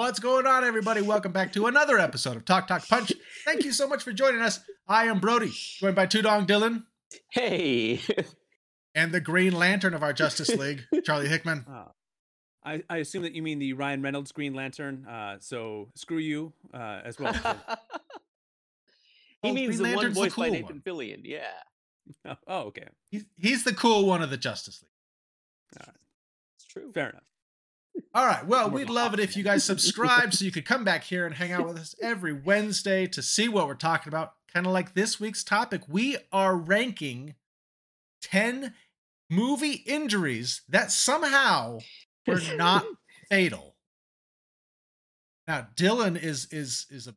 What's going on, everybody? Welcome back to another episode of Talk Talk Punch. Thank you so much for joining us. I am Brody, joined by Tudong Dylan Hey. and the Green Lantern of our Justice League, Charlie Hickman. Uh, I, I assume that you mean the Ryan Reynolds Green Lantern. Uh, so screw you uh, as well. he Oh, means Green the one Lantern's voiced by cool Nathan one. Fillion. Yeah. oh, oh, okay. He's, he's the cool one of the Justice League. It's true. Fair enough. All right. Well, we'd love it if you guys subscribe so you could come back here and hang out with us every Wednesday to see what we're talking about. Kind of like this week's topic. We are ranking 10 movie injuries that somehow were not fatal. Now, Dylan is is is a,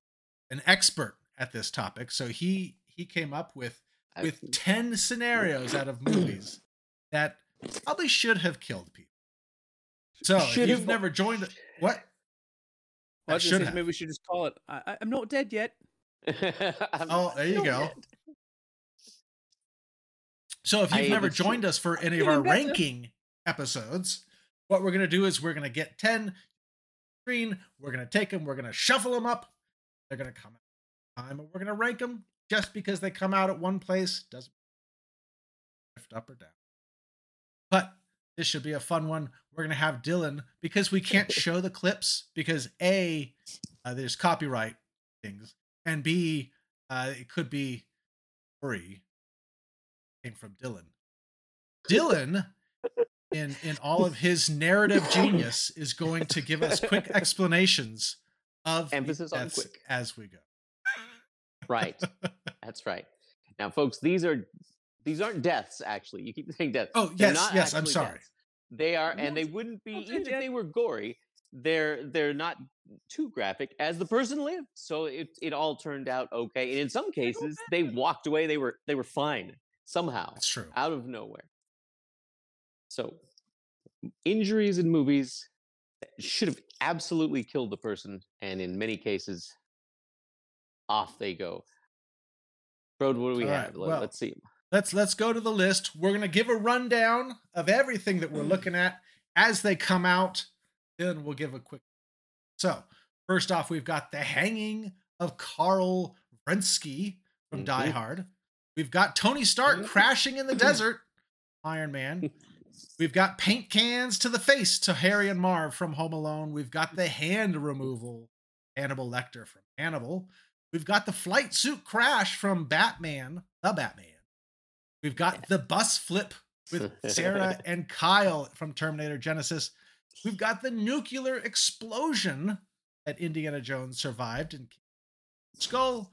an expert at this topic, so he he came up with with 10 scenarios out of movies that probably should have killed people. So, if Should you've have- never joined what? Well, I should say, have. maybe we should just call it. I, I- I'm not dead yet. Oh, there you go. dead. So if you've am never a sure- joined us for any of our better. ranking episodes, what we're going to do is we're going to get 10 screen, we're going to take them, we're going to shuffle them up. They're going to come out time and we're going to rank them just because they come out at one place doesn't drift up or down. But this should be a fun one. We're going to have Dylan because we can't show the clips because A uh, there's copyright things and B uh, it could be free came from Dylan. Dylan, in in all of his narrative genius, is going to give us quick explanations of Emphasis on quick. as we go. Right. That's right. Now, folks, these are these aren't deaths. Actually, you keep saying deaths. Oh They're yes, not yes. I'm sorry. deaths. They are, I'm and they wouldn't be even dead if they were gory. They're they're not too graphic as the person lived. So it it all turned out okay. And in some cases, they walked away. They were they were fine somehow That's true. out of nowhere. So injuries in movies should have absolutely killed the person, and in many cases, off they go. Broad, what do we All right, have? Let, well, us see. Let's let's go to the list. We're gonna give a rundown of everything that we're looking at as they come out. Then we'll give a quick. So first off, we've got the hanging of Carl Vrensky from Die Mhm. Hard. We've got Tony Stark Mhm. crashing in the desert, Iron Man. We've got paint cans to the face to Harry and Marv from Home Alone. We've got the hand removal, Hannibal Lecter from Hannibal. We've got the flight suit crash from Batman, the Batman. We've got the bus flip with Sarah and Kyle from Terminator Genisys. We've got the nuclear explosion that Indiana Jones survived in Skull.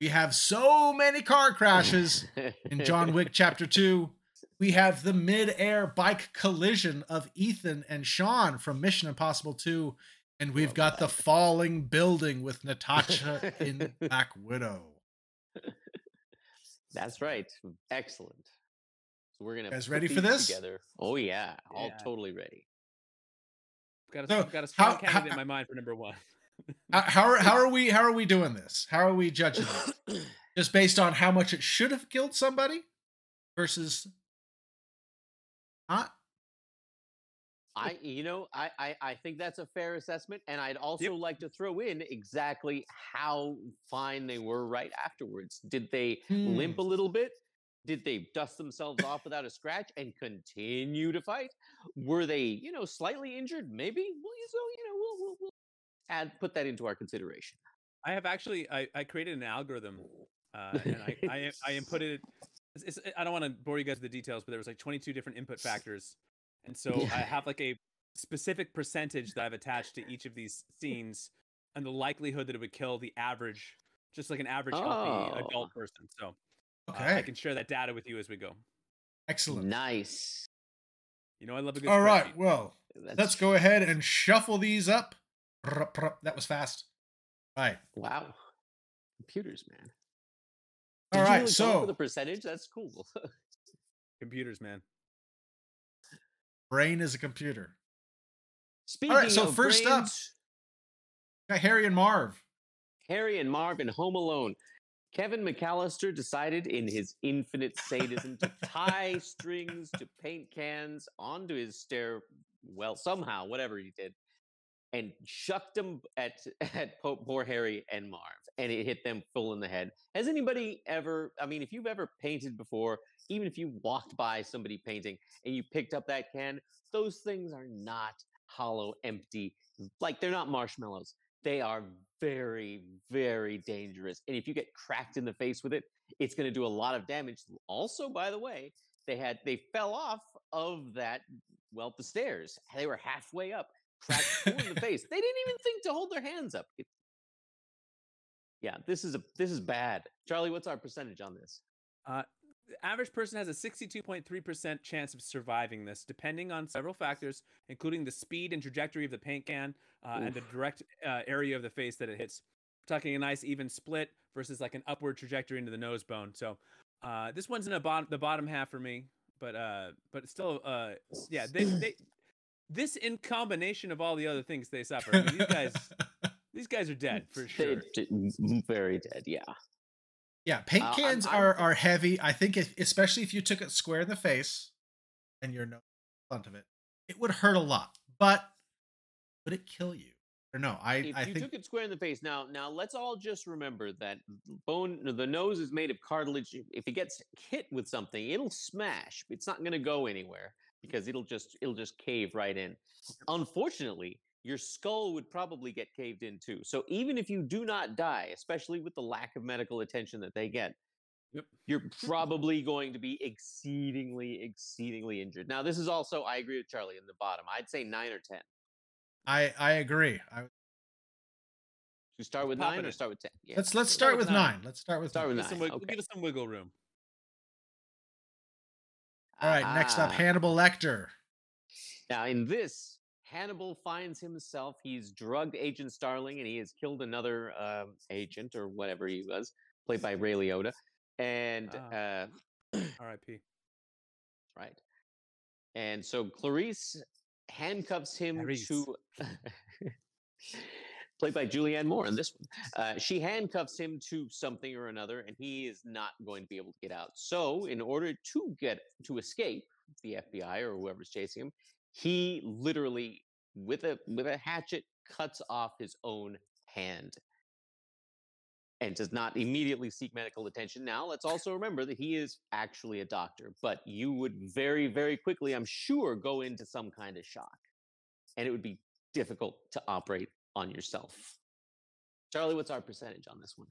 We have so many car crashes in John Wick Chapter 2. We have the mid-air bike collision of Ethan and Sean from Mission Impossible 2. And we've Love got the falling building with Natasha in Black Widow. That's right. Excellent. So we're gonna Guys ready for this? Together. Oh yeah, all totally ready. Got a, So, got a how- strong candidate how- in my mind for number one. How, how, are, how are we how are we doing this? How are we judging this? Just based on how much it should have killed somebody versus not? I, you know, I, I, I think that's a fair assessment, and I'd also like to throw in exactly how fine they were right afterwards. Did they limp Hmm. a little bit? Did they dust themselves off without a scratch and continue to fight? Were they, you know, slightly injured? Maybe. Well, so you know, we'll, we'll, we'll add put that into our consideration. I have actually I, I created an algorithm uh, and I, I I inputted it's, it's, I don't want to bore you guys with the details, but there was like 22 different input factors, and so Yeah. I have like a specific percentage that I've attached to each of these scenes, and the likelihood that it would kill the average, just like an average healthy Oh. adult person. So uh, Okay. I can share that data with you as we go. Excellent. Nice. You know I love a good. All right. spreadsheet. Well, That's let's go ahead and shuffle these up. Rup, rup. That was fast. Right. Wow. Computers, man. All Did you right. really So with a percentage. That's cool. Computers, man. Brain is a computer. Speaking so of first up- Got Harry and Marv. Harry and Marv in Home Alone. Kevin McAllister decided in his infinite sadism to tie strings to paint cans onto his stair. Well, somehow, whatever he did, and chucked them at at po- poor Harry and Marv, and it hit them full in the head. Has anybody ever? I mean, if you've ever painted before, even if you walked by somebody painting and you picked up that can, those things are not hollow, empty. Like they're not marshmallows. They are very, very dangerous. And if you get cracked in the face with it, it's going to do a lot of damage. Also, by the way, they had they fell off of that well the stairs. They were halfway up, cracked in the face. They didn't even think to hold their hands up. Yeah, this is a this is bad. Charlie, what's our percentage on this? The average person has a 62.3% chance of surviving this, depending on several factors, including the speed and trajectory of the paint can uh, and the direct uh, area of the face that it hits. We're talking a nice even split versus like an upward trajectory into the nose bone. So uh, this one's in a bottom, the bottom half for me, but uh, but still, uh, yeah, they, they this in combination of all the other things they suffer. I mean, these guys, these guys are dead for sure. They- Very dead. Yeah. Yeah, paint Uh, I'm- cans I'm are are heavy. I think, if, especially if you took it square in the face, and you're no front of it, it would hurt a lot. But would it kill you? Or no? I if I you think took it square in the face now now let's all just remember that bone the nose is made of cartilage if it gets hit with something it'll smash it's not going to go anywhere because it'll just it'll just cave right in unfortunately your skull would probably get caved in too so even if you do not die especially with the lack of medical attention that they get Yep. you're probably going to be exceedingly exceedingly injured now this is also i agree with charlie in the bottom i'd say 9 or 10 I I agree. I, to start with 9 or start with 10 yeah let's let's start start with with nine. nine. Let's start with Start nine. with Give some, nine, wig- okay. give us some wiggle room. All right, next up, Ah. Hannibal Lecter. Now, in this, Hannibal finds himself, he's drugged Agent Starling and he has killed another um, agent or whatever he was, played by Ray Liotta. And, Ah. uh, R.I.P. right. And so Clarice handcuffs him Clarice. to, played by Julianne Moore in this one. Uh, she handcuffs him to something or another, and he is not going to be able to get out. So, in order to get to escape the FBI or whoever's chasing him, he literally, with a with a hatchet, cuts off his own hand. And does not immediately seek medical attention. Now, let's also remember that he is actually a doctor, but you would very, very quickly, I'm sure, go into some kind of shock. And it would be difficult to operate on yourself. Charlie, what's our percentage on this one?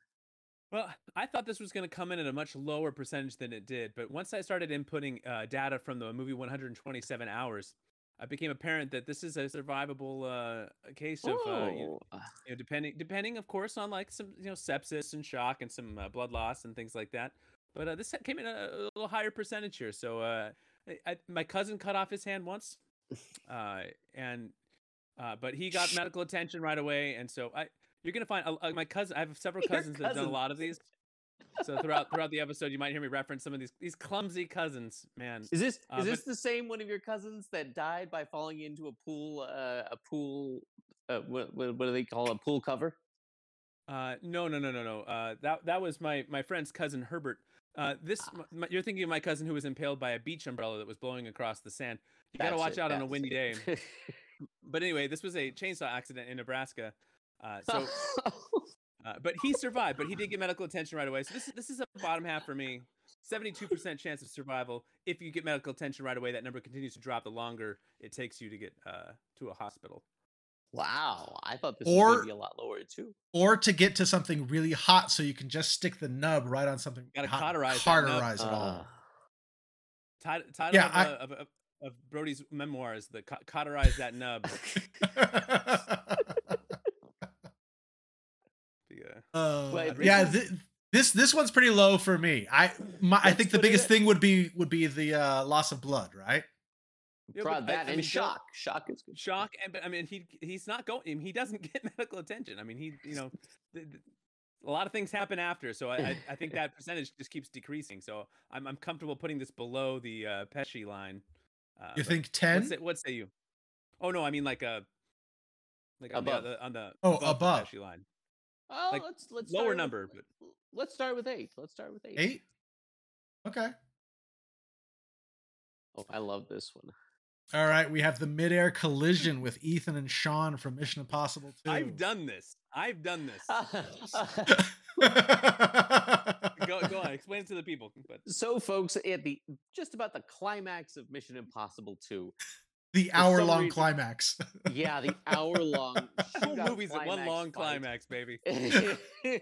Well, I thought this was going to come in at a much lower percentage than it did, but once I started inputting uh, data from the movie 127 Hours, it became apparent that this is a survivable uh, case of, uh, you, uh, you know, depending, depending, of course, on like some, you know, sepsis and shock and some uh, blood loss and things like that. But uh, this came in a, a little higher percentage here. So uh, I, I, my cousin cut off his hand once, uh, and uh, but he got medical attention right away, and so I. You're gonna find uh, my cousin. I have several cousins that have done a lot of these. So throughout throughout the episode, you might hear me reference some of these these clumsy cousins. Man, Is this Uh, is but- this the same one of your cousins that died by falling into a pool uh, a pool uh, what, what what do they call it? a pool cover? uh, no, no, no, no, no. Uh, that that was my my friend's cousin Herbert. Uh, this Ah. my, you're thinking of my cousin who was impaled by a beach umbrella that was blowing across the sand. You gotta watch it, out on a that's windy day. But anyway, this was a chainsaw accident in Nebraska. Uh, so, uh, but he survived. But he did get medical attention right away. So this this is a bottom half for me. Seventy-two percent chance of survival if you get medical attention right away. That number continues to drop the longer it takes you to get uh, to a hospital. wow, I thought this was Or- going to be a lot lower too. Or to get to something really hot, so you can just stick the nub right on something. Gotta cauterize cauterize it all. Uh, Tit- title Yeah, of, I- uh, of, of, of Brody's memoirs, the ca- cauterize that nub. The, uh, Uh, Well, yeah, really- thi- this this one's pretty low for me. I my, I think the biggest thing would be would be the uh, loss of blood, right? Yeah, pro- but I- that I and mean, shock. Shock is good. shock and but I mean he he's not going he doesn't get medical attention. I mean he you know th- th- a lot of things happen after, so I I, I think that percentage just keeps decreasing. So I'm I'm comfortable putting this below the uh, Pesci line. Uh, You think ten? say, what say you? Oh no, I mean like a like on Above. the, on the Oh, above, above. the Pesci line. Oh, like, let's let's lower start with- number, but- let's start with eight. Let's start with eight. Eight. Okay. Oh, I love this one. All right, we have the midair collision with Ethan and Sean from Mission Impossible 2. I've done this. I've done this. go, go on. Explain it to the people. But so, folks, at the just about the climax of Mission Impossible 2, the hour long reason- climax. yeah, the hour long whole movie's a one long climax, baby.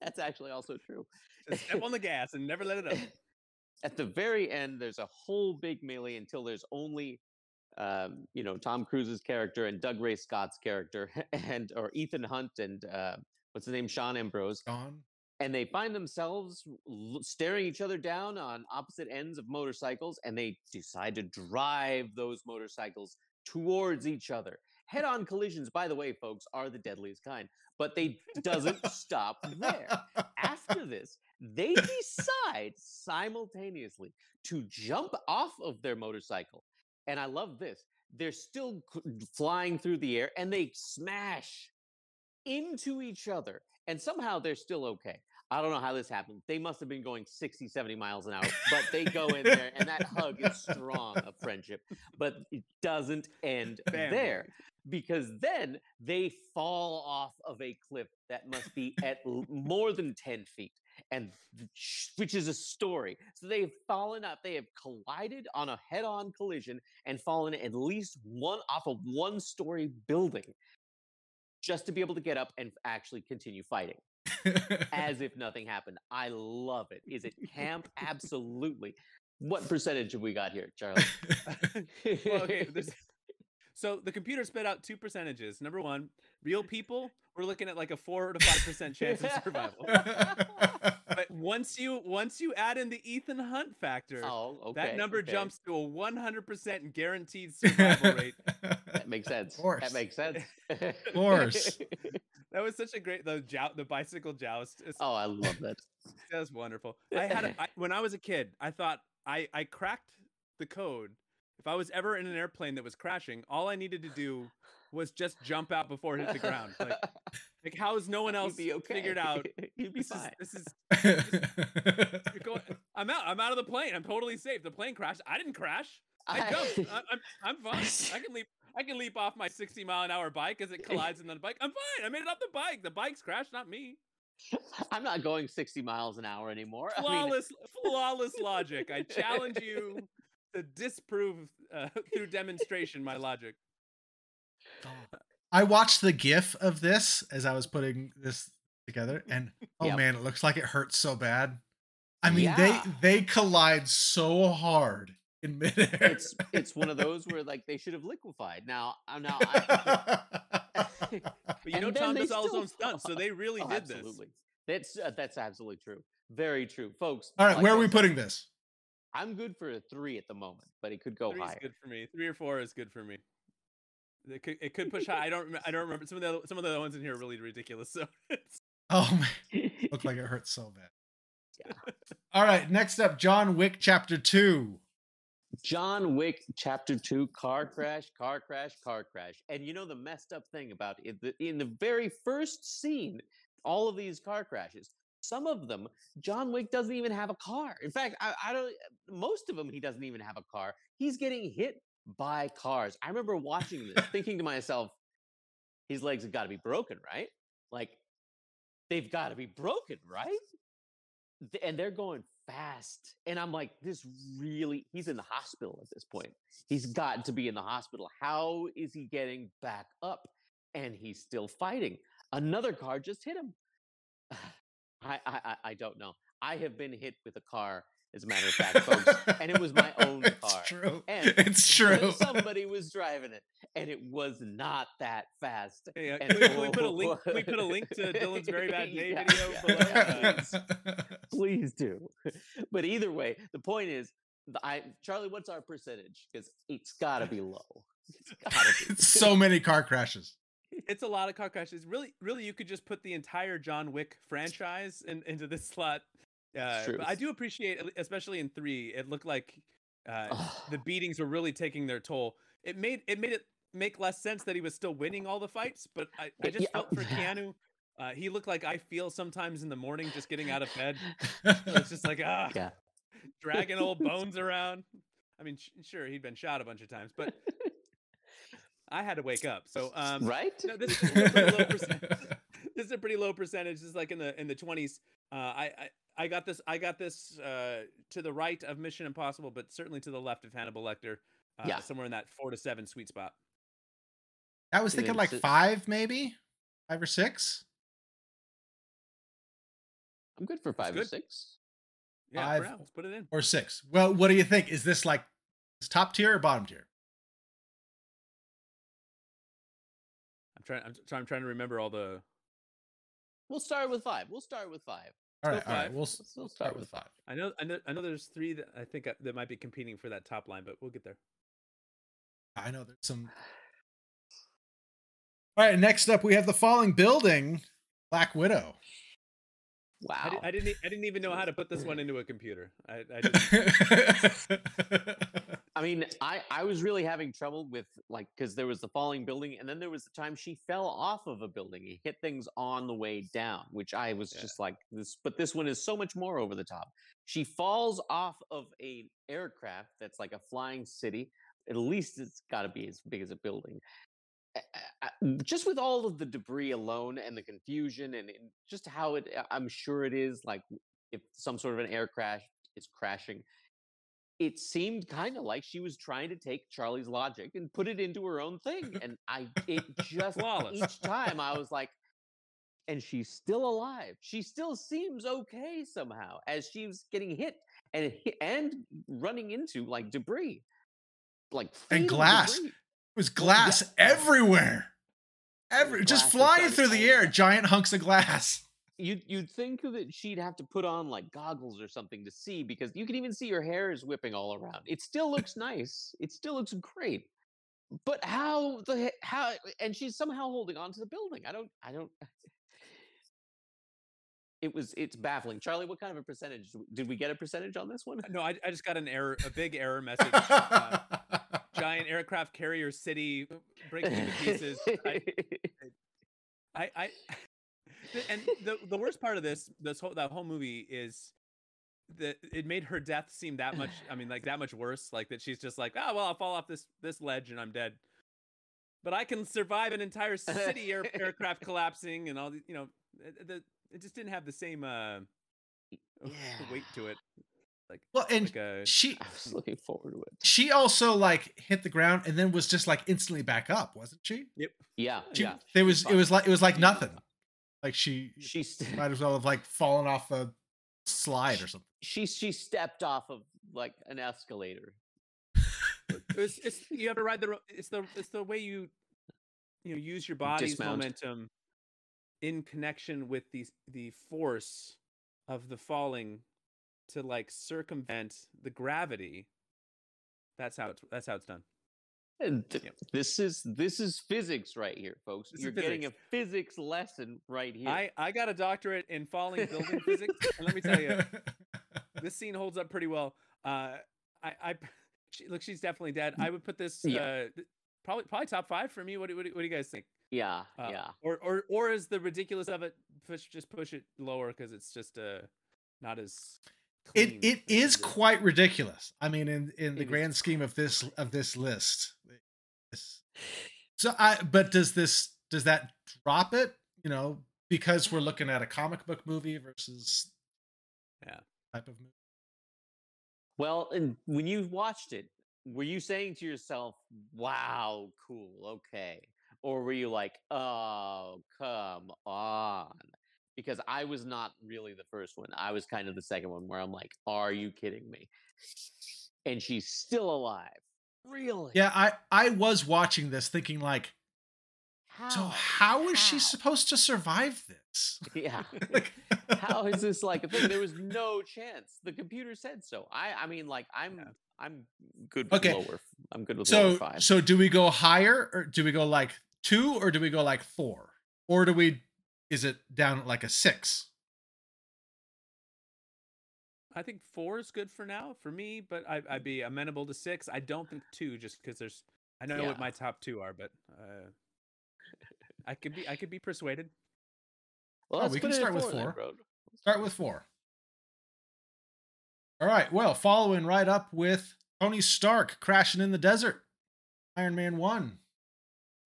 That's actually also true. Just step on the gas and never let it up. At the very end, there's a whole big melee until there's only, um, you know, Tom Cruise's character and Dougray Scott's character, and or Ethan Hunt and uh, what's the name, Sean Ambrose, Sean. And they find themselves staring each other down on opposite ends of motorcycles, and they decide to drive those motorcycles towards each other. Head-on collisions, by the way, folks, are the deadliest kind, but they doesn't stop there after this, they decide simultaneously to jump off of their motorcycle. And I love this. They're still flying through the air and they smash into each other. And somehow they're still okay. I don't know how this happened. They must have been going 60, 70 miles an hour, but they go in there and that hug is strong of friendship. But it doesn't end there because then they fall off of a cliff that must be at more than 10 feet and which is a story so they've fallen up they have collided on a head-on collision and fallen at least one off of one story building just to be able to get up and actually continue fighting as if nothing happened i love it is it camp absolutely what percentage have we got here charlie Well, okay, this- so the computer spit out two percentages. Number one, real people, we're looking at like a four to five percent chance of survival. But once you once you add in the Ethan Hunt factor, oh okay that number okay. jumps to a one hundred percent guaranteed survival rate. That makes sense. Of course. That makes sense. Of course. That was such a great the joust, the bicycle joust. Oh, I love that. That was wonderful. I had a, I, when I was a kid, I thought I I cracked the code. If I was ever in an airplane that was crashing, all I needed to do was just jump out before it hit the ground. Like, like how is no one else You'd be okay. figured out? You'd be This is fine. this is you're going, I'm out. I'm out of the plane. I'm totally safe. The plane crashed. I didn't crash. I jumped. I, I'm I'm fine. I can leap. I can leap off my 60 mile an hour bike as it collides in the bike. I'm fine. I made it off the bike. The bike's crashed, not me. I'm not going 60 miles an hour anymore. I mean, flawless flawless logic i challenge you to disprove uh, through demonstration my logic I watched the GIF of this as I was putting this together, and oh Yep. man, it looks like it hurts so bad. I mean, Yeah. they they collide so hard in midair. it's it's one of those where like they should have liquefied. Now, uh, now I, but you know tom they does all his own stunts so they really Oh, did absolutely. That's uh, that's absolutely true. Very true, folks. All right, like where are we putting this? I'm good for a three at the moment, but it could go this three's higher. good for me three or four is good for me it could, it could push high i don't rem- i don't remember some of the other- some of the other ones in here are really ridiculous so it's, Oh man, look like it hurts so bad. Yeah. All right, next up, John Wick Chapter Two. John Wick Chapter Two: Car crash, car crash, car crash. And you know the messed up thing about it, the, in the very first scene, all of these car crashes. Some of them, John Wick doesn't even have a car. In fact, I, I don't. Most of them, he doesn't even have a car. He's getting hit by cars. I remember watching this, thinking to myself, his legs have got to be broken, right? Like, they've got to be broken, right? And they're going fast. And I'm like, this really, he's in the hospital at this point. He's got to be in the hospital. How is he getting back up? And he's still fighting. Another car just hit him. I, I, I- don't know. I have been hit with a car, as a matter of fact, folks, and it was my own it's car. True. And it's true. Somebody was driving it, and it was not that fast. hey, uh, And can, we, can we put a link can we put a link to dylan's very bad day Yeah, video yeah, below? yeah. Uh, please do. But either way, the point is, I Charlie, what's our percentage? Because it's got to be low. It's gotta be. So many car crashes. it's a lot of car crashes. Really, really, you could just put the entire John Wick franchise in, into this slot. Uh, but I do appreciate, especially in three, it looked like uh, the beatings were really taking their toll. It made it made it make less sense that he was still winning all the fights, but I, I just yeah, felt for. Keanu. Uh, he looked like I feel sometimes in the morning just getting out of bed. It's just like ah, Yeah. dragging old bones around. I mean, sh- sure, he'd been shot a bunch of times, but I had to wake up. So, um, right? no, this is a pretty low percent. this is a pretty low percentage. This is like in the in the twenties. Uh, I, I I got this. I got this uh, to the right of Mission Impossible, but certainly to the left of Hannibal Lecter. Uh, Yeah. somewhere in that four to seven sweet spot. I was thinking like five, maybe five or six. I'm good for five or six. Yeah, Five. for let's put it in. or six. Well, what do you think? Is this like is top tier or bottom tier? I'm trying. I'm, trying. I'm trying to remember all the. We'll start with five. We'll start with five. All go right, all right. We'll, s- Let's- we'll start start with with five. I know. I know. I know. There's three that I think uh, that might be competing for that top line, but we'll get there. I know there's some. All right, next up we have the falling building, Black Widow. Wow. I, di- I didn't. I didn't even know how to put this one into a computer. I, I didn't. I mean, I I was really having trouble with like because there was the falling building, and then there was the time she fell off of a building and hit things on the way down, which I was Yeah. just like this. But this one is so much more over the top. She falls off of a aircraft that's like a flying city. At least it's got to be as big as a building. A- mm, Just with all of the debris alone and the confusion and and just how it, uh, I'm sure it is like if some sort of an air crash is crashing it seemed kind of like she was trying to take Charlie's logic and put it into her own thing. And I, it just each time I was like, and she's still alive. She still seems okay somehow as she's getting hit and and running into like debris, like And glass. debris. It was glass yeah. everywhere. Every Glass just flying through the air, giant hunks of glass. You'd you'd think that she'd have to put on like goggles or something to see because you can even see her hair is whipping all around. It still looks nice. It still looks great. But how the how and she's somehow holding on to the building. I don't I don't It was it's baffling. Charlie, what kind of a percentage did we get a percentage on this one? no, I, I just got an error. A big error message. Uh, giant aircraft carrier city breaking into pieces. I, I, I and the the worst part of this this whole that whole movie is that it made her death seem that much. I mean, like that much worse. Like that she's just like, oh well, I'll fall off this this ledge and I'm dead. But I can survive an entire city air, aircraft collapsing and all the you know it- the it just didn't have the same uh Yeah. weight to it. Like well, and like a she I was looking forward to it. she also like hit the ground and then was just like instantly back up, wasn't she? yep Yeah, She, yeah. There was it was like it was like nothing. Fine. Like she She's might as well have like fallen off a slide or something. she she stepped off of like an escalator. it's, it's you have to ride the it's the it's the way you you know use your body's Dismount. momentum in connection with the the force of the falling to like circumvent the gravity that's how it's that's how it's done And th- this is this is physics right here, folks. This You're getting a physics lesson right here. i i got a doctorate in falling building physics and let me tell you this scene holds up pretty well uh i i she, look she's definitely dead i would put this Yeah. uh probably probably top five for me what do, what do, what do you guys think yeah, Uh, yeah. Or or or is the ridiculous of it push just push it lower because it's just uh not as it it is it as is the- quite ridiculous. I mean, in in the grand scheme of this of this list. So I but does this does that drop it? You know, because we're looking at a comic book movie versus Yeah. type of movie. Well, and when you watched it, were you saying to yourself, "Wow, cool, okay," or were you like, "Oh, come on"? Because I was not really the first one. I was kind of the second one, where I'm like, "Are you kidding me?" And she's still alive. Really? Yeah, I I was watching this thinking like, How? so how is she supposed to survive this? Yeah. Like, how is this like a thing? There was no chance. The computer said so. I I mean like I'm Yeah. I'm good with Okay. lower. I'm good with lower so five. so do we go higher or do we go like two or do we go like four or do we is it down at like a six I think four is good for now for me, but I, I'd be amenable to six. I don't think two, just because there's I know Yeah. what my top two are, but uh, I could be I could be persuaded. well, oh, we can start with four then, start with four all right well following right up with Tony Stark crashing in the desert. Iron Man 1.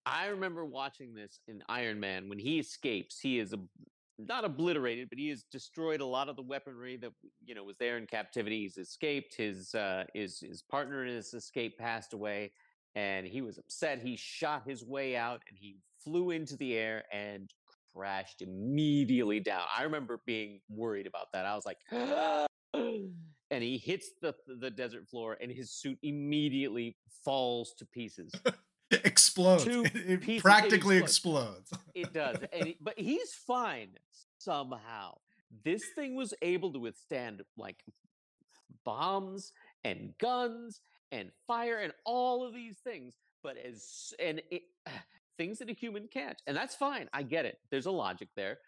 I remember watching this in Iron Man when he escapes. He is ob- not obliterated, but he has destroyed a lot of the weaponry that you know was there in captivity. He's escaped. His uh, his his partner in his escape passed away, and he was upset. He shot his way out, and he flew into the air and crashed immediately down. I remember being worried about that. I was like, and he hits the the desert floor, and his suit immediately falls to pieces. Explodes. It, it practically explodes. It does, and he- but he's fine somehow. This thing was able to withstand like bombs and guns and fire and all of these things, but as and it, things that a human can't, and that's fine. I get it. There's a logic there,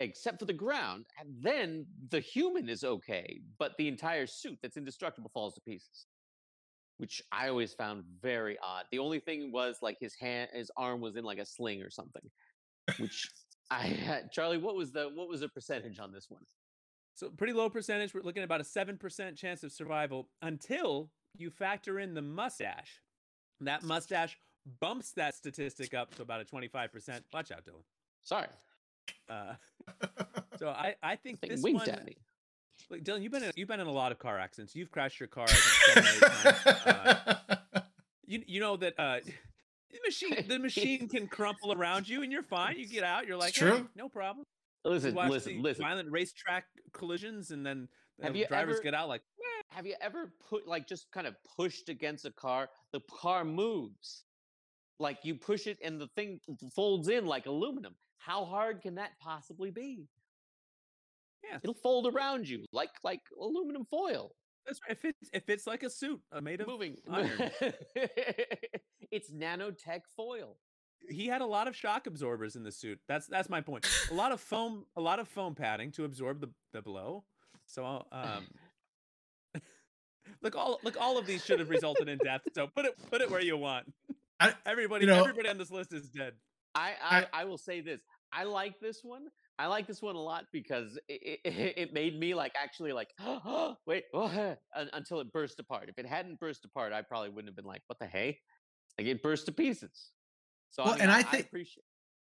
except for the ground, and then the human is okay, but the entire suit that's indestructible falls to pieces which I always found very odd. The only thing was like his hand, his arm was in like a sling or something, which I had. Charlie, what was the what was the percentage on this one? So pretty low percentage. We're looking at about a seven percent chance of survival until you factor in the mustache. That mustache bumps that statistic up to about a twenty-five percent. Watch out, Dylan. Sorry, Uh, so I, I think thing this winked one. At me. Look, Dylan, you've been in, you've been in a lot of car accidents. You've crashed your car. Seven eight times. Uh, you you know that uh, the machine the machine can crumple around you and you're fine. You get out. You're like, "Hey, no problem. Listen, watch listen, listen. Violent racetrack collisions and then Have the you drivers ever- get out like. Have you ever put like just kind of pushed against a car? The car moves. Like you push it and the thing folds in like aluminum. How hard can that possibly be? Yeah. It'll fold around you like like aluminum foil. That's right. It fits. It fits like a suit uh, made of. moving. iron. it's nanotech foil. He had a lot of shock absorbers in the suit. That's that's my point. A lot of foam. A lot of foam padding to absorb the the blow. So um. Look, all look, all of these should have resulted in death. So put it put it where you want. I- everybody, you know- everybody on this list is dead. I, I I will say this. I like this one. I like this one a lot because it, it, it made me like actually like wait un- until it burst apart. If it hadn't burst apart, I probably wouldn't have been like, what the hey? Like it burst to pieces. So Well, I mean, and I, I I think- appreciate.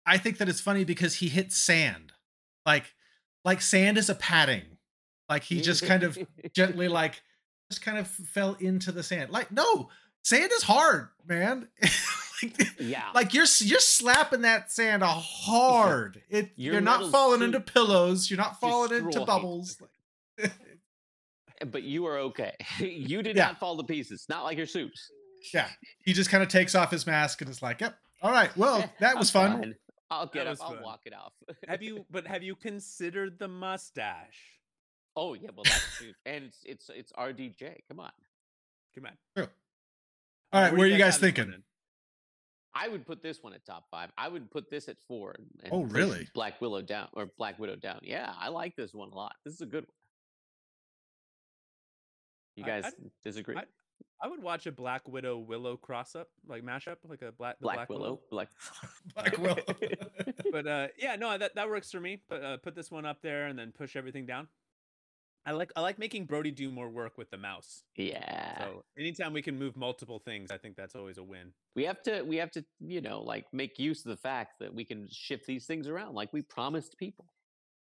I think that it's funny because he hit sand. Like like sand is a padding. Like he just kind of gently like just kind of fell into the sand. Like no, sand is hard, man. Like, yeah. like you're you're slapping that sand hard. It Your you're not falling into pillows. You're not falling into bubbles. but you are okay. you did Yeah. not fall to pieces. Not like your suits. yeah, he just kind of takes off his mask and is like, "Yep, all right. Well, that was I'm fun." fine. I'll get was up. I'll fun. walk it off. Have you? But have you considered the mustache? Oh yeah, well that's true. and it's it's it's RDJ. Come on. Come on. True. All right, where are you guys have this thinking? I would put this one at top five. I would put this at four. And, and Oh, really? Black Willow down or Black Widow down. Yeah, I like this one a lot. This is a good one. You guys I'd- disagree? I'd- I would watch a Black Widow Willow cross up, like mashup, like a black the Black, Willow, Black. Black Willow. but uh, yeah, no, that that works for me. But uh, put this one up there and then push everything down. I like I like making Brody do more work with the mouse. yeah. So anytime we can move multiple things, I think that's always a win. we have to we have to you know like make use of the fact that we can shift these things around like we promised people.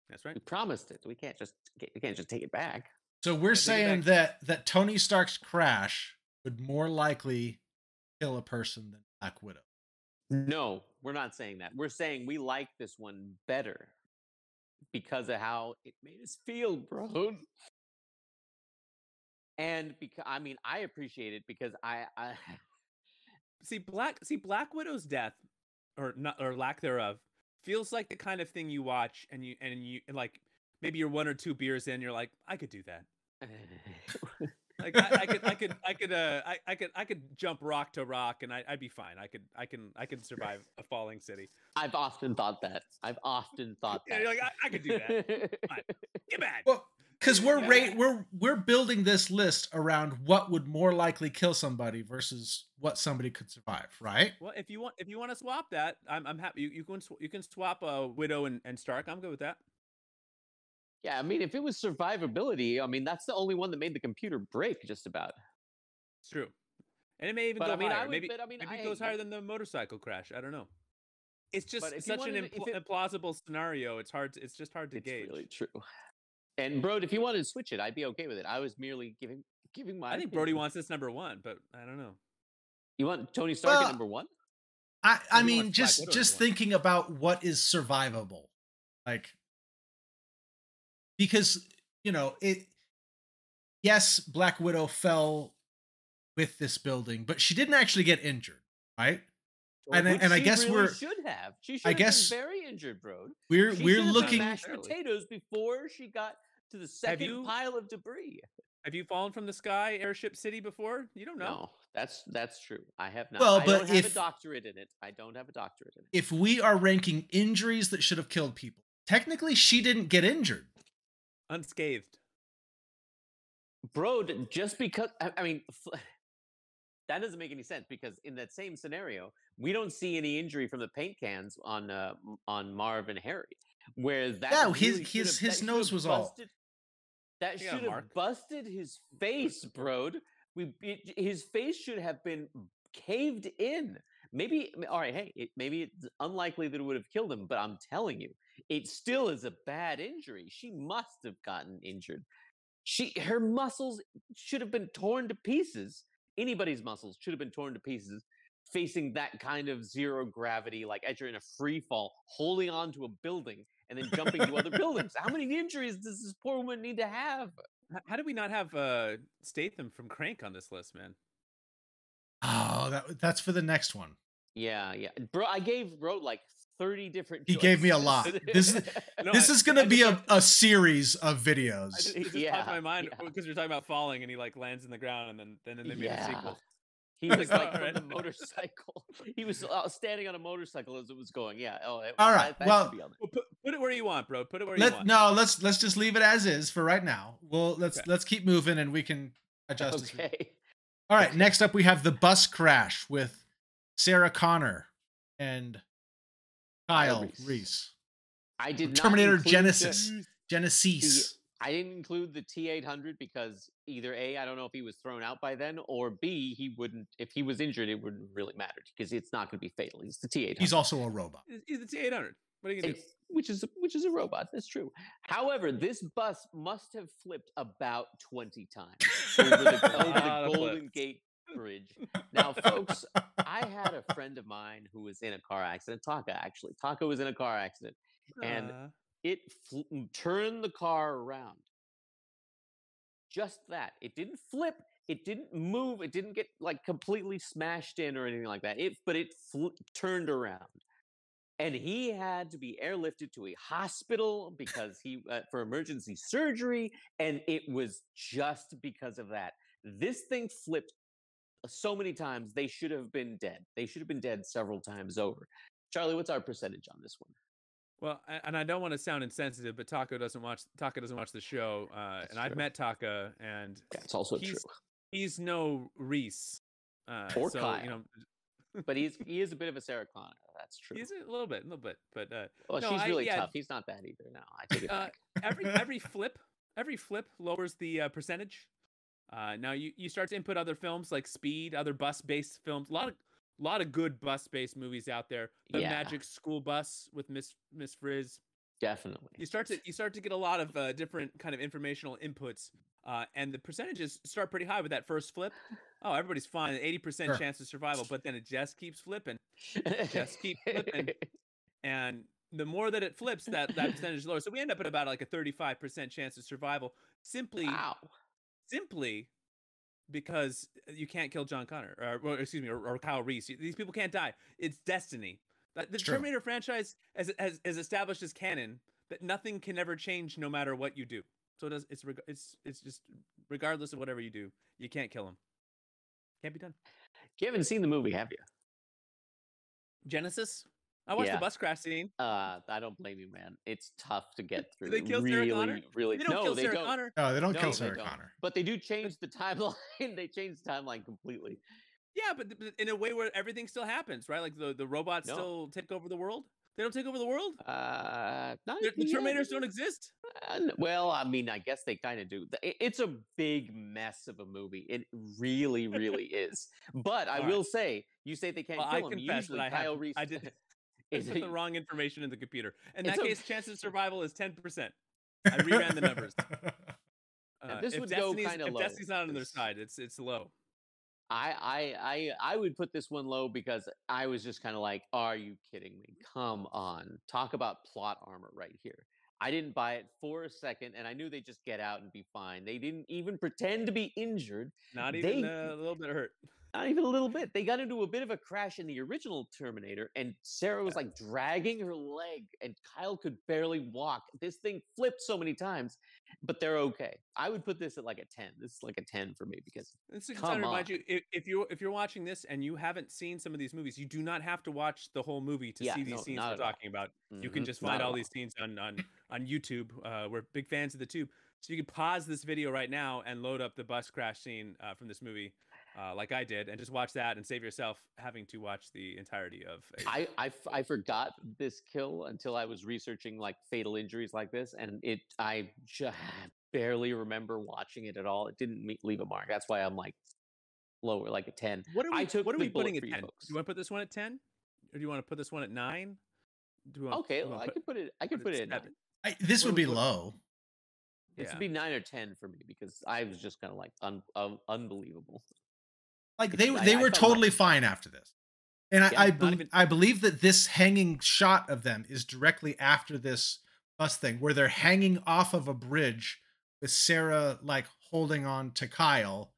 That's right. We promised it. We can't just we can't just take it back. So we're I take it saying that that Tony Stark's crash would more likely kill a person than Black Widow. No, we're not saying that. We're saying we like this one better because of how it made us feel, bro. And because I mean, I appreciate it because I, I See Black see Black Widow's death or not or lack thereof feels like the kind of thing you watch and you and you and like maybe you're one or two beers in, you're like, I could do that. Like I, I could, I could, I could, uh, I, I could, I could jump rock to rock, and I, I'd be fine. I could, I can, I can survive a falling city. I've often thought that. I've often thought Yeah, that. you're like, I, I could do that. Get back. Well, because we're Yeah. rate we're we're building this list around what would more likely kill somebody versus what somebody could survive, right? Well, if you want, if you want to swap that, I'm, I'm happy. You, you can, sw- you can swap uh, Widow and, and Stark. I'm good with that. Yeah, I mean, if it was survivability, I mean, that's the only one that made the computer break. Just about. It's true, and it may even But go I mean, I higher. would- maybe but I mean, maybe I- it goes higher than the motorcycle crash. I don't know. It's just But such an wanted to- if impl- it- implausible scenario. It's hard. To, it's just hard to It's gauge. really true. And bro, if you wanted to switch it, I'd be okay with it. I was merely giving giving my. I think Brody wants this number one, but I don't know. You want Tony Stark Well, at number one? I, I mean, just just thinking about what is survivable, like because you know it. Yes, Black Widow fell with this building, but she didn't actually get injured, right? And I- and I guess really we're- should have. She should I have guess been very injured, bro. We're She we're should have been looking. mashed potatoes before she got to the second you- pile of debris. Have you fallen from the sky, Airship City, before? You don't know. No, that's that's true. I have not. Well, I but don't have if- a doctorate in it. I don't have a doctorate in it. If we are ranking injuries that should have killed people, technically she didn't get injured. Unscathed. bro just because i, I mean f- that doesn't make any sense because in that same scenario we don't see any injury from the paint cans on uh, on marv and harry whereas that Yeah, his- really should his- have- his nose have was all- busted, that He got should have mark. busted his face bro we it, his face should have been caved in maybe all right hey it, maybe it's unlikely that it would have killed him but i'm telling you it still is a bad injury. She must have gotten injured. She her muscles should have been torn to pieces. Anybody's muscles should have been torn to pieces facing that kind of zero gravity like as you're in a free fall holding on to a building and then jumping to other buildings. How many injuries does this poor woman need to have? How do we not have uh, Statham from Crank on this list, man? Oh, that that's for the next one. Yeah yeah bro i gave bro like 30 different He gave me a lot. This is- No, this I- is gonna I be just a, a series of videos. I just, just Yeah, popped my mind yeah. because you're talking about falling and he like lands in the ground and then then, then they made a sequel. He was like all from right. the motorcycle. He was uh, standing on a motorcycle as it was going. Yeah. Oh, it- All right, that- that well, be on. Well, put, put it where you want, bro. Put it where you Let want. no, let's let's just leave it as is for right now. Well, let's Okay. let's keep moving and we can adjust. as we- Okay. All right, next up we have the bus crash with Sarah Connor and Kyle Reese. Reese. I did not Terminator include the- Genisys. Genisys. I didn't include the T800 because either A, I don't know if he was thrown out by then, or B, he wouldn't. If he was injured, it wouldn't really matter because it's not going to be fatal. He's the T800. He's also a robot. He's- He's the T800. What are you gonna do? Which is which is a robot. That's true. However, this bus must have flipped about twenty times over the, over the Golden. Gate Bridge. Now, folks, I had a friend of mine who was in a car accident. Taka, actually, Taka was in a car accident, and Uh, it fl- turned the car around. Just that. It didn't flip. It didn't move. It didn't get like completely smashed in or anything like that. It, but it fl- turned around, and he had to be airlifted to a hospital because he uh, for emergency surgery, and it was just because of that. This thing flipped so many times. They should have been dead. They should have been dead several times over. Charlie, what's our percentage on this one? well, and I don't want to sound insensitive, but Taco doesn't watch Taka doesn't watch the show, uh, and I've met Taka, and that's also He's- true. he's no Reese. Uh, Or so, Kyle. You know, but he's he is a bit of a Sarah Connor. That's true. he's a little bit, a little bit, but uh, well, no, she's I- really yeah, tough. He's not bad either. No, I take it uh, back. every every flip every flip lowers the uh, percentage. Uh, now you, you start to input other films like Speed, other bus based films. A lot of lot of good bus based movies out there. The Yeah. Magic School Bus with Miss Miss Frizz. Definitely. You start to you start to get a lot of uh, different kind of informational inputs, uh, and the percentages start pretty high with that first flip. Oh, everybody's fine, eighty percent Sure. chance of survival, but then it just keeps flipping, Just keep flipping. and the more that it flips, that that percentage is lower. So we end up at about like a thirty-five percent chance of survival, simply wow. Simply because you can't kill John Connor, or, or excuse me, or, or Kyle Reese. These people can't die. It's destiny. The It's true. Terminator franchise has, has has established as canon that nothing can ever change no matter what you do. So it does. It's it's it's just regardless of whatever you do, you can't kill him. Can't be done. You haven't seen the movie, have you? Genisys. I watched Yeah. the bus crash scene. Uh, I don't blame you, man. It's tough to get through. they kill Sarah really, Connor? really. They don't no, kill they Sarah don't. Connor. No, they don't No, kill they Sarah don't. Connor. But they do change the timeline. they change the timeline completely. Yeah, but, but in a way where everything still happens, right? Like the, the robots No. still take over the world. They don't take over the world. Uh, not The, the. Terminators don't exist. Uh, well, I mean, I guess they kind of do. It- It's a big mess of a movie. It really, really is. But I All right. will say, you say they can't Well, I kill him. confess Usually, that I Kyle have. Reese. I did. Is put the wrong information in the computer. In that a- case, chance of survival is ten percent. I reran the numbers. Uh, this would go Destiny's- kinda If low, Destiny's not on their side, it's it's low. I, I, I, I would put this one low because I was just kind of like, "Are you kidding me? Come on, talk about plot armor right here." I didn't buy it for a second, and I knew they'd just get out and be fine. They didn't even pretend to be injured. Not even They- uh, a little bit hurt. Not even a little bit. They got into a bit of a crash in the original Terminator, and Sarah was like dragging her leg, and Kyle could barely walk. This thing flipped so many times, but they're okay. I would put this at like a 10. This is like a 10 for me because It's to Come remind on. you if, if you if you're watching this and you haven't seen some of these movies, you do not have to watch the whole movie to Yeah, see these no, scenes we're at all. talking about. You can Mhm, just find all. these scenes on on on YouTube. Uh, we're big fans of the tube, so you can pause this video right now and load up the bus crash scene uh, from this movie, uh, like I did, and just watch that and save yourself having to watch the entirety of. A, I, I, f- I forgot this kill until I was researching like fatal injuries like this, and it I just barely remember watching it at all. It didn't me- leave a mark. That's why I'm like lower, like a 10. what are we? I took what are we putting at for you ten? Do you want to put this one at ten, or do you want to put this one at nine? Do we want, Okay, do well, wanna I could put it. I could put put it it. At nine. I, this What would be low. This Yeah. would be nine or ten for me because I was just kind of like un, un, unbelievable. Like they I- they I were like- totally fine after this. And I Yeah, I, not bel- even- I believe that this hanging shot of them is directly after this bus thing where they're hanging off of a bridge with Sarah like holding on to Kyle.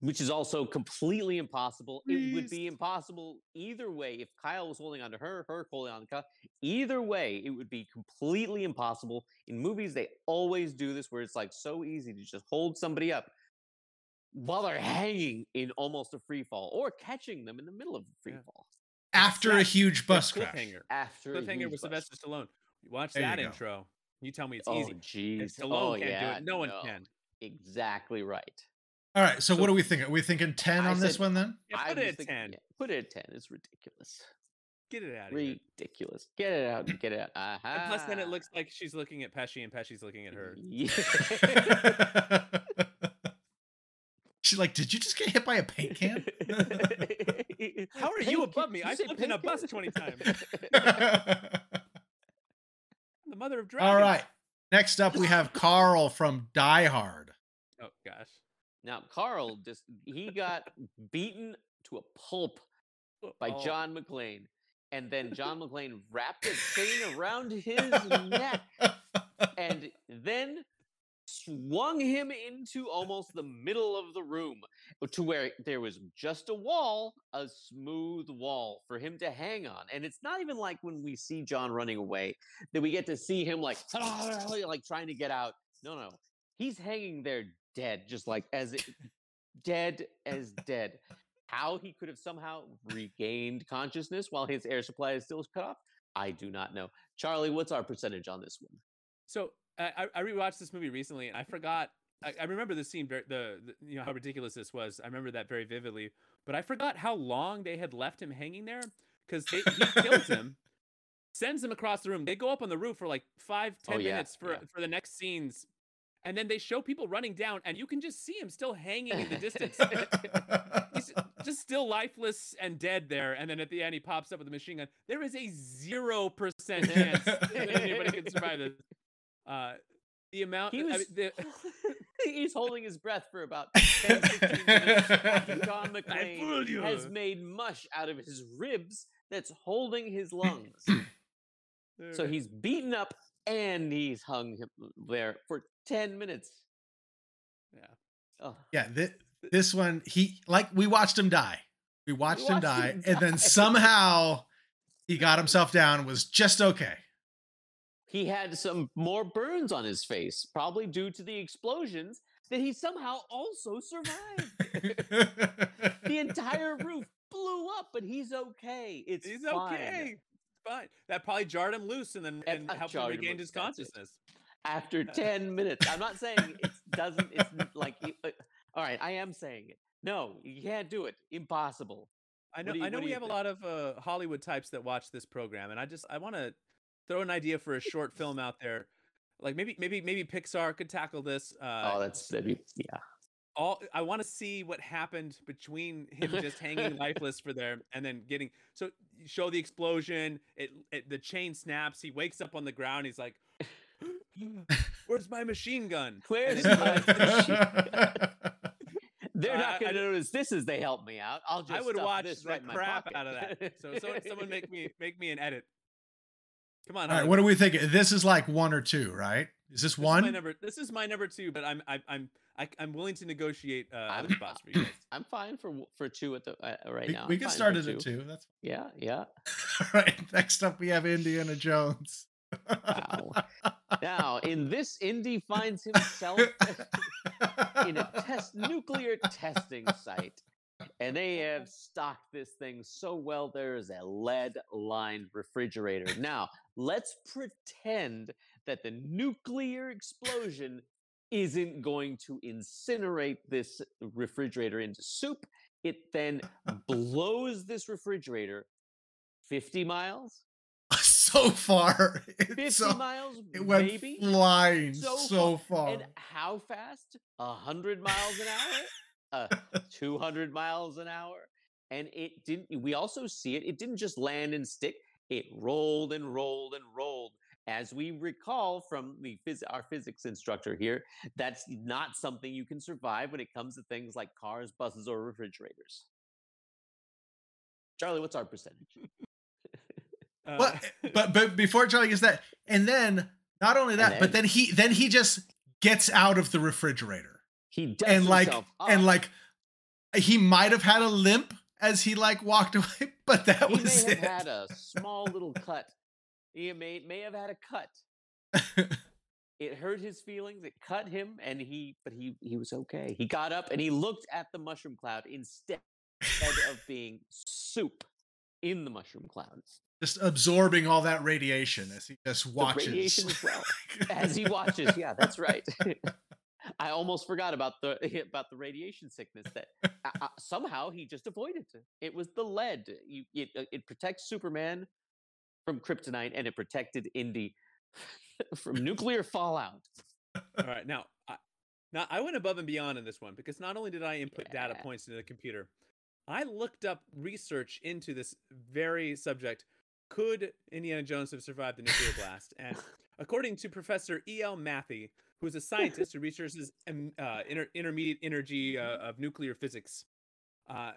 Which is also completely impossible. It would be impossible either way. If Kyle was holding on to her, her holding on to Kyle, either way, it would be completely impossible. In movies, they always do this where it's like so easy to just hold somebody up while they're hanging in almost a free fall or catching them in the middle of a free Yeah. fall After a huge bus crash. cliffhanger. after a Cliffhanger huge with bus- Sylvester Stallone. Watch There that go. intro. You tell me it's Oh, easy. If jeez. Stallone Oh, can't yeah. do it, no one no. can. Exactly right. All right, so, So- what are we thinking? Are we thinking 10 I on this one then? Yeah, put was it at thinking- ten. yeah, put it at 10. It's ridiculous. Get it out of here. Ridiculous. Get it out. Get it out. Aha. And plus, then it uh-huh. looks like she's looking at Pesci, and Pesci's looking at her. Yeah. She's like, "Did you just get hit by a paint can?" How are you above me? you I said flipped in a bus can? 20 times. The mother of dragons. All right. Next up, we have Carl from Die Hard. Oh gosh. Now, Carl just he got beaten to a pulp by Oh, John McClane. And then John McClane wrapped a chain around his neck and then swung him into almost the middle of the room uh, to where there was just a wall, a smooth wall for him to hang on. And it's not even like when we see John running away that we get to see him like like trying to get out. No, no. He's hanging there dead, just like as it, dead as dead. How he could have somehow regained consciousness while his air supply is still cut off, I do not know. Charlie, what's our percentage on this one? So I, I rewatched this movie recently, and I forgot. I, I remember the scene, the, the you know how ridiculous this was. I remember that very vividly, but I forgot how long they had left him hanging there because he kills him, sends him across the room. They go up on the roof for like five, oh, ten Oh, yeah, minutes for yeah. for the next scenes, and then they show people running down, and you can just see him still hanging in the distance. He's just still lifeless and dead there, and then at the end he pops up with a machine gun. There is a zero percent chance that anybody can survive this. Uh, the amount He I was mean, the, he's holding his breath for about 10, 15 minutes John McClane has made mush out of his ribs that's holding his lungs. so he's beaten up and he's hung him there for 10 minutes. yeah. Oh, yeah, thi- this one he like we watched him die. We watched, him watched die, him and then somehow he got himself down. Was just okay. He had some more burns on his face, probably due to the explosions that he somehow also survived. the entire roof blew up, but he's okay. It's He's fine. okay. Fine. That probably jarred him loose and then and helped him regain his consciousness. After 10 minutes. I'm not saying it doesn't, it's like, uh, all right, I am saying it. No, you can't do it. Impossible. I know. you- I know we have a lot of uh, Hollywood types that watch this program, and I just I want to throw an idea for a short film out there. Like maybe maybe maybe Pixar could tackle this. Uh, oh, that's that'd be yeah. all I want to see what happened between him just hanging lifeless for there and then getting so you show the explosion. It, it the chain snaps. He wakes up on the ground. He's like, "Where's my machine gun?" Where's my machine They're I- not going to notice this as they help me out. I'll just I would watch this the right crap out of that. So, so someone make me make me an edit. Come on. All right, Hollywood. what do we think? This is like one or two, right? Is this This is my one? number. This is my number two, but I'm I'm I'm I, I'm willing to negotiate uh, other I'm- spots for you guys. I'm fine for for two at the uh, right We, now. we I'm can start for it at two. That's Yeah, yeah. all right. Next up, we have Indiana Jones. Wow. now, in this, Indy finds himself in a test nuclear testing site. And they have stocked this thing so well there is a lead lined refrigerator. Now, let's pretend that the nuclear explosion isn't going to incinerate this refrigerator into soup. It then blows this refrigerator 50 miles, so far. 50 so, miles, it went maybe. flying So so, far. And how fast? A hundred miles an hour? Uh, two hundred miles an hour? And it didn't. We also see it. It didn't just land and stick. It rolled and rolled and rolled. As we recall from the phys- our physics instructor here, that's not something you can survive when it comes to things like cars, buses, or refrigerators. Charlie, what's our percentage? Uh, But but but before Charlie gets that, and then not only that, but then- then he then he just gets out of the refrigerator He does and like himself and like he might have had a limp as he like walked away, but that was it. he was may it. have had a small little cut. He may may have had a cut. It hurt his feelings. It cut him, and he but he he was okay. He got up and he looked at the mushroom cloud instead of being soup in the mushroom clouds. just absorbing all that radiation as he just The watches. radiation as well as he watches. Yeah, that's right. I almost forgot about the about the radiation sickness that uh, somehow he just avoided. it. It was the lead. You, it, uh, it protects Superman from kryptonite, and it protected Indy from nuclear fallout. All right, now, I, now I went above and beyond in this one because not only did I input data points into the computer, I looked up research into this very subject. Could Indiana Jones have survived the nuclear blast? And according to Professor E. L. Matthey, who's a scientist who researches uh, inter- intermediate energy uh, of nuclear physics, uh,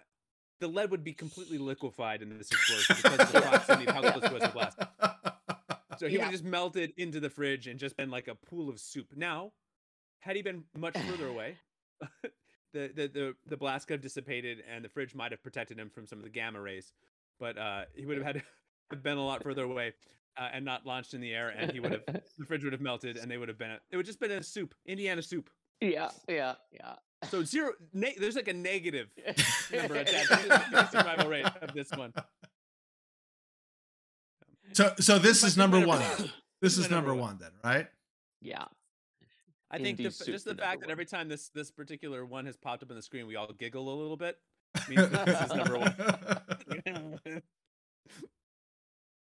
the lead would be completely liquefied in this explosion because of the proximity of how close it was to the blast. So he would Yeah. have just melted into the fridge and just been like a pool of soup. Now, had he been much further away, the, the the the blast could have dissipated and the fridge might have protected him from some of the gamma rays. But uh, he would have had to have been a lot further away uh, and not launched in the air, and he would have the fridge would have melted, and they would have been it would just been a soup, Indiana soup. yeah, yeah, yeah. So zero, ne- there's like a negative number attached to the survival rate of this one. So so this is number number one. one. This is is number number one. one then, right? yeah. I think the, just the fact number that every time this this particular one has popped up on the screen, we all giggle a little bit. Means that this is number one.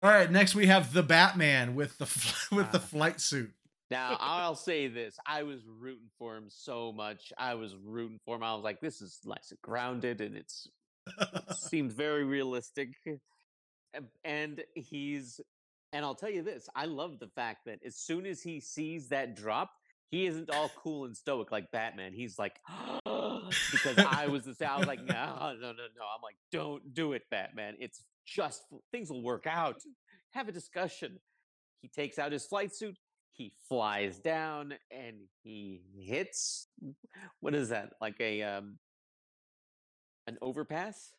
All right, next we have the Batman with the with the Ah. flight suit. Now I'll say this: I was rooting for him so much. I was rooting for him. I was like, "This is nice and grounded, and it's it seems very realistic." And- And he's, and I'll tell you this: I love the fact that as soon as he sees that drop, he isn't all cool and stoic like Batman. He's like, because I was the same. I was like, no, no, no, no. I'm like, don't do it, Batman. It's just things will work out. Have a discussion. He takes out his flight suit. He flies down and he hits. What is that? Like a um, an overpass?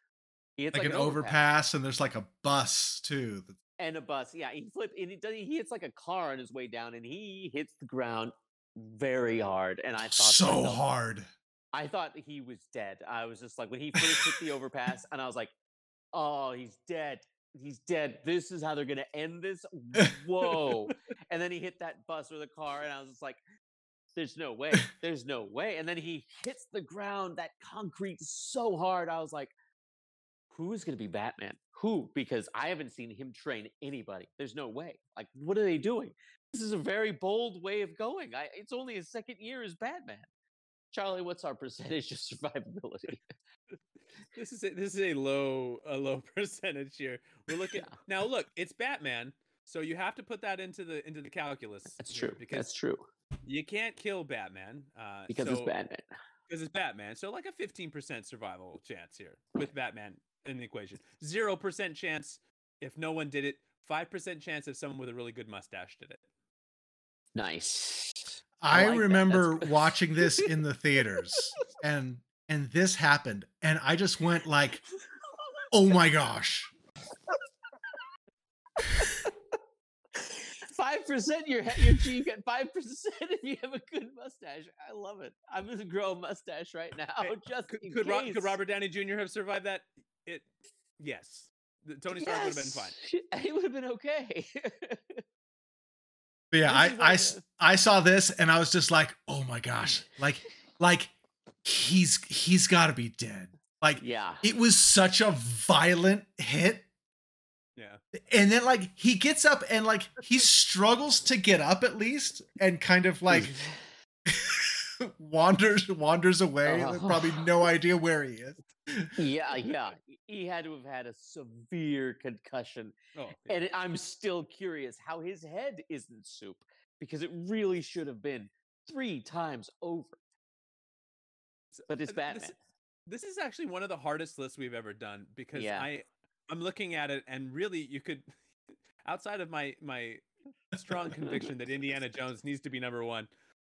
He hits Like, an overpass, and there's like a bus too. and a bus. Yeah, he flip and he does. He hits like a car on his way down, and he hits the ground very hard. And I thought so myself, hard. I thought he was dead. I was just like when he first hit the overpass, and I was like, "Oh, he's dead. He's dead. This is how they're gonna end this." Whoa! and then he hit that bus or the car, and I was just like, "There's no way. There's no way." And then he hits the ground, that concrete so hard. I was like, who's going to be Batman? Who? Because I haven't seen him train anybody. There's no way. Like, what are they doing? This is a very bold way of going. I, it's only his second year as Batman. Charlie, what's our percentage of survivability? This is a, this is a low a low percentage here. We're looking Yeah. now. Look, it's Batman, so you have to put that into the into the calculus. That's true. because That's true. you can't kill Batman uh, Because it's Batman. because it's Batman. So like a fifteen percent survival chance here with Batman in the equation. Zero percent chance if no one did it. Five percent chance if someone with a really good mustache did it. Nice. I, like remember watching this in the theaters and and this happened and I just went like, "Oh my gosh." Five percent, you're he- you're you five percent if you have a good mustache. I love it. I'm gonna grow a mustache right now, Hey, eh, just Could, in could, Ro- case. could Robert Downey Jr. have survived that? It yes. The- Tony Stark would have been fine. He would have been okay. But yeah, This I I like s- a- I saw this and I was just like, "Oh my gosh." Like like he's he's got to be dead. Like yeah. it was such a violent hit Yeah. and then like he gets up and like he struggles to get up at least and kind of like wanders wanders away uh-huh. with probably no idea where he is yeah, yeah. He had to have had a severe concussion. Oh, yeah. And I'm still curious how his head isn't soup because it really should have been three times over. So, But it's uh, Batman. This, this is actually one of the hardest lists we've ever done because Yeah. I I'm looking at it and really you could outside of my my strong conviction that Indiana Jones needs to be number one,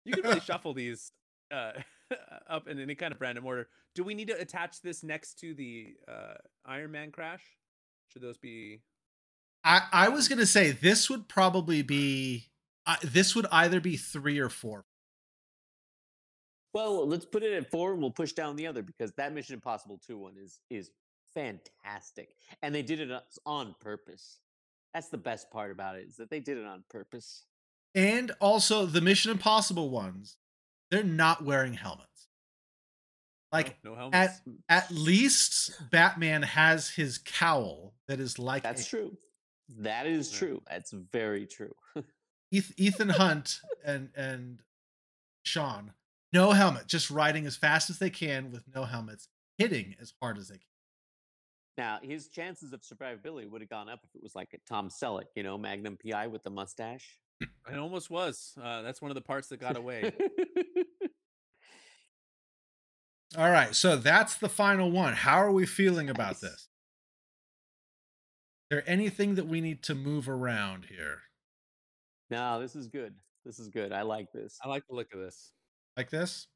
you could really shuffle these uh, up in any kind of random order. Do we need to attach this next to the uh, Iron Man crash? Should those be? i i was gonna say this would probably be uh, this would either be three or four Well, let's put it at four and we'll push down the other because that Mission Impossible 2 one is is fantastic. And they did it on- purpose. That's the best part about it is that they did it on purpose. and also the mission impossible ones they're not wearing helmets like no, no helmets. Mm. at least batman has his cowl that is like That's a- true. That is true. That's very true. Eth- Ethan Hunt and and Sean, no helmet, just riding as fast as they can with no helmets, hitting as hard as they can. Now, his chances of survivability would have gone up if it was like a Tom Selleck, you know, Magnum PI with the mustache. It almost was. Uh, that's one of the parts that got away. All right, so that's the final one. How are we feeling about Nice. this? Is there anything that we need to move around here? no, this is good. This is good. I like this. I like the look of this. Like this?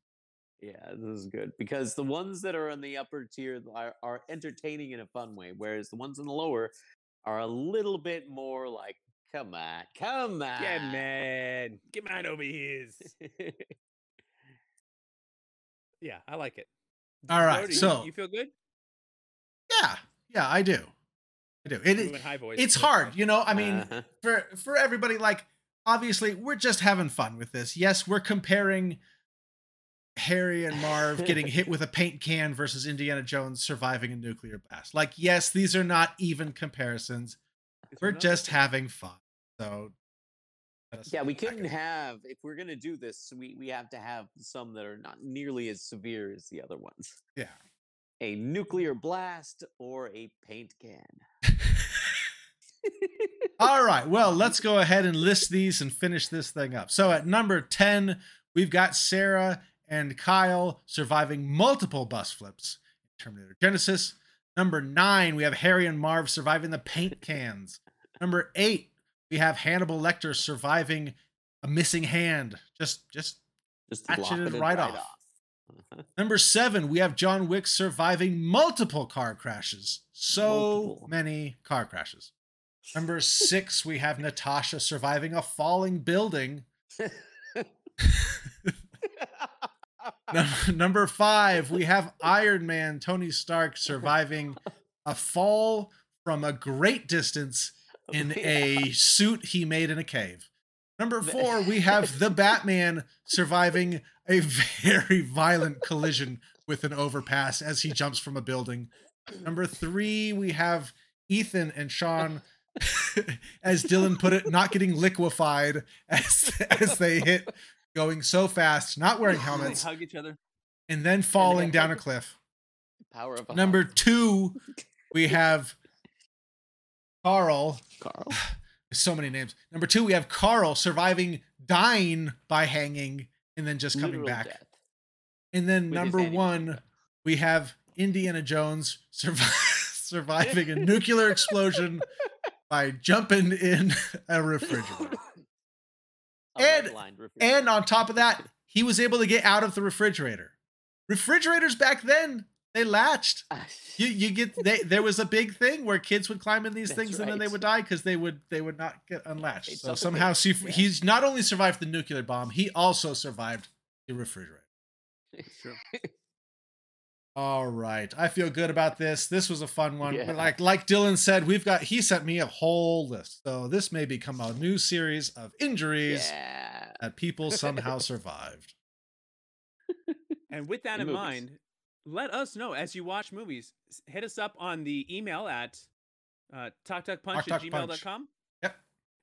Yeah, this is good because the ones that are in the upper tier are, are entertaining in a fun way, whereas the ones in the lower are a little bit more like, come on, come on. Yeah, man, get mine over his. Yeah, I like it. All right, Brody, so- you feel good? Yeah, yeah, I do. I do. It, You it- went high voice. it's hard, you know. I mean, Uh-huh. for for everybody like obviously we're just having fun with this yes we're comparing harry and marv getting hit with a paint can versus indiana jones surviving a nuclear blast like yes these are not even comparisons It's we're another just thing. having fun so Yeah, we couldn't have if we're gonna do this. We we have to have some that are not nearly as severe as the other ones. yeah A nuclear blast or a paint can. all right well let's go ahead and list these and finish this thing up so at number 10 we've got sarah and kyle surviving multiple bus flips in terminator genisys number 9 we have harry and marv surviving the paint cans number 8 we have hannibal lecter surviving a missing hand just just Just Hatcheted it right right, off. off. Uh-huh. Number seven, we have John Wick surviving multiple car crashes. So Multiple. many car crashes. Number six, we have Natasha surviving a falling building. Num- Number five, we have Iron Man Tony Stark surviving a fall from a great distance oh, in Yeah. a suit he made in a cave. Number four, we have the Batman surviving a very violent collision with an overpass as he jumps from a building. Number three, we have Ethan and Sean, as Dylan put it, not getting liquefied as as they hit, going so fast, not wearing helmets, hug each other. and then falling have down a cliff. Power of a Number hug. two, we have Carl. Carl. So many names. Number two, we have Carl surviving dying by hanging and then just coming Literal back. death. And then With number hand in his one, we have Indiana Jones survive, surviving a nuclear explosion by jumping in a refrigerator. A And- red-lined refrigerator. And on top of that, he was able to get out of the refrigerator. Refrigerators back then, they latched. Ah, you you get they there was a big thing where kids would climb in these That's things and then they would die because they would they would not get unlatched. They'd so somehow he, Yeah. he's not only survived the nuclear bomb, he also survived the refrigerator. True. All right. I feel good about this. This was a fun one. Yeah. Like like Dylan said, we've got he sent me a whole list. So this may become a new series of injuries yeah. that people somehow survived. And with that In in mind, let us know as you watch movies. Hit us up on the email at uh, talktalkpunch at Talk Talk Punch. gmail.com.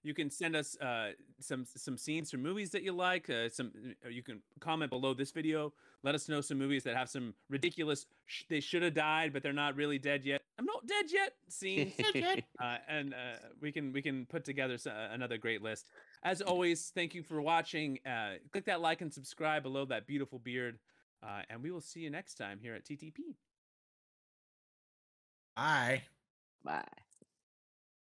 Yep. You can send us uh, some some scenes from movies that you like. Uh, some you can comment below this video. Let us know some movies that have some ridiculous. Sh- they should have died, but they're not really dead yet. I'm not dead yet. Scenes. uh, and uh, we can we can put together s- uh, another great list. As always, thank you for watching. Uh, click that like and subscribe below that beautiful beard, uh, and we will see you next time here at TTP. Bye. Bye.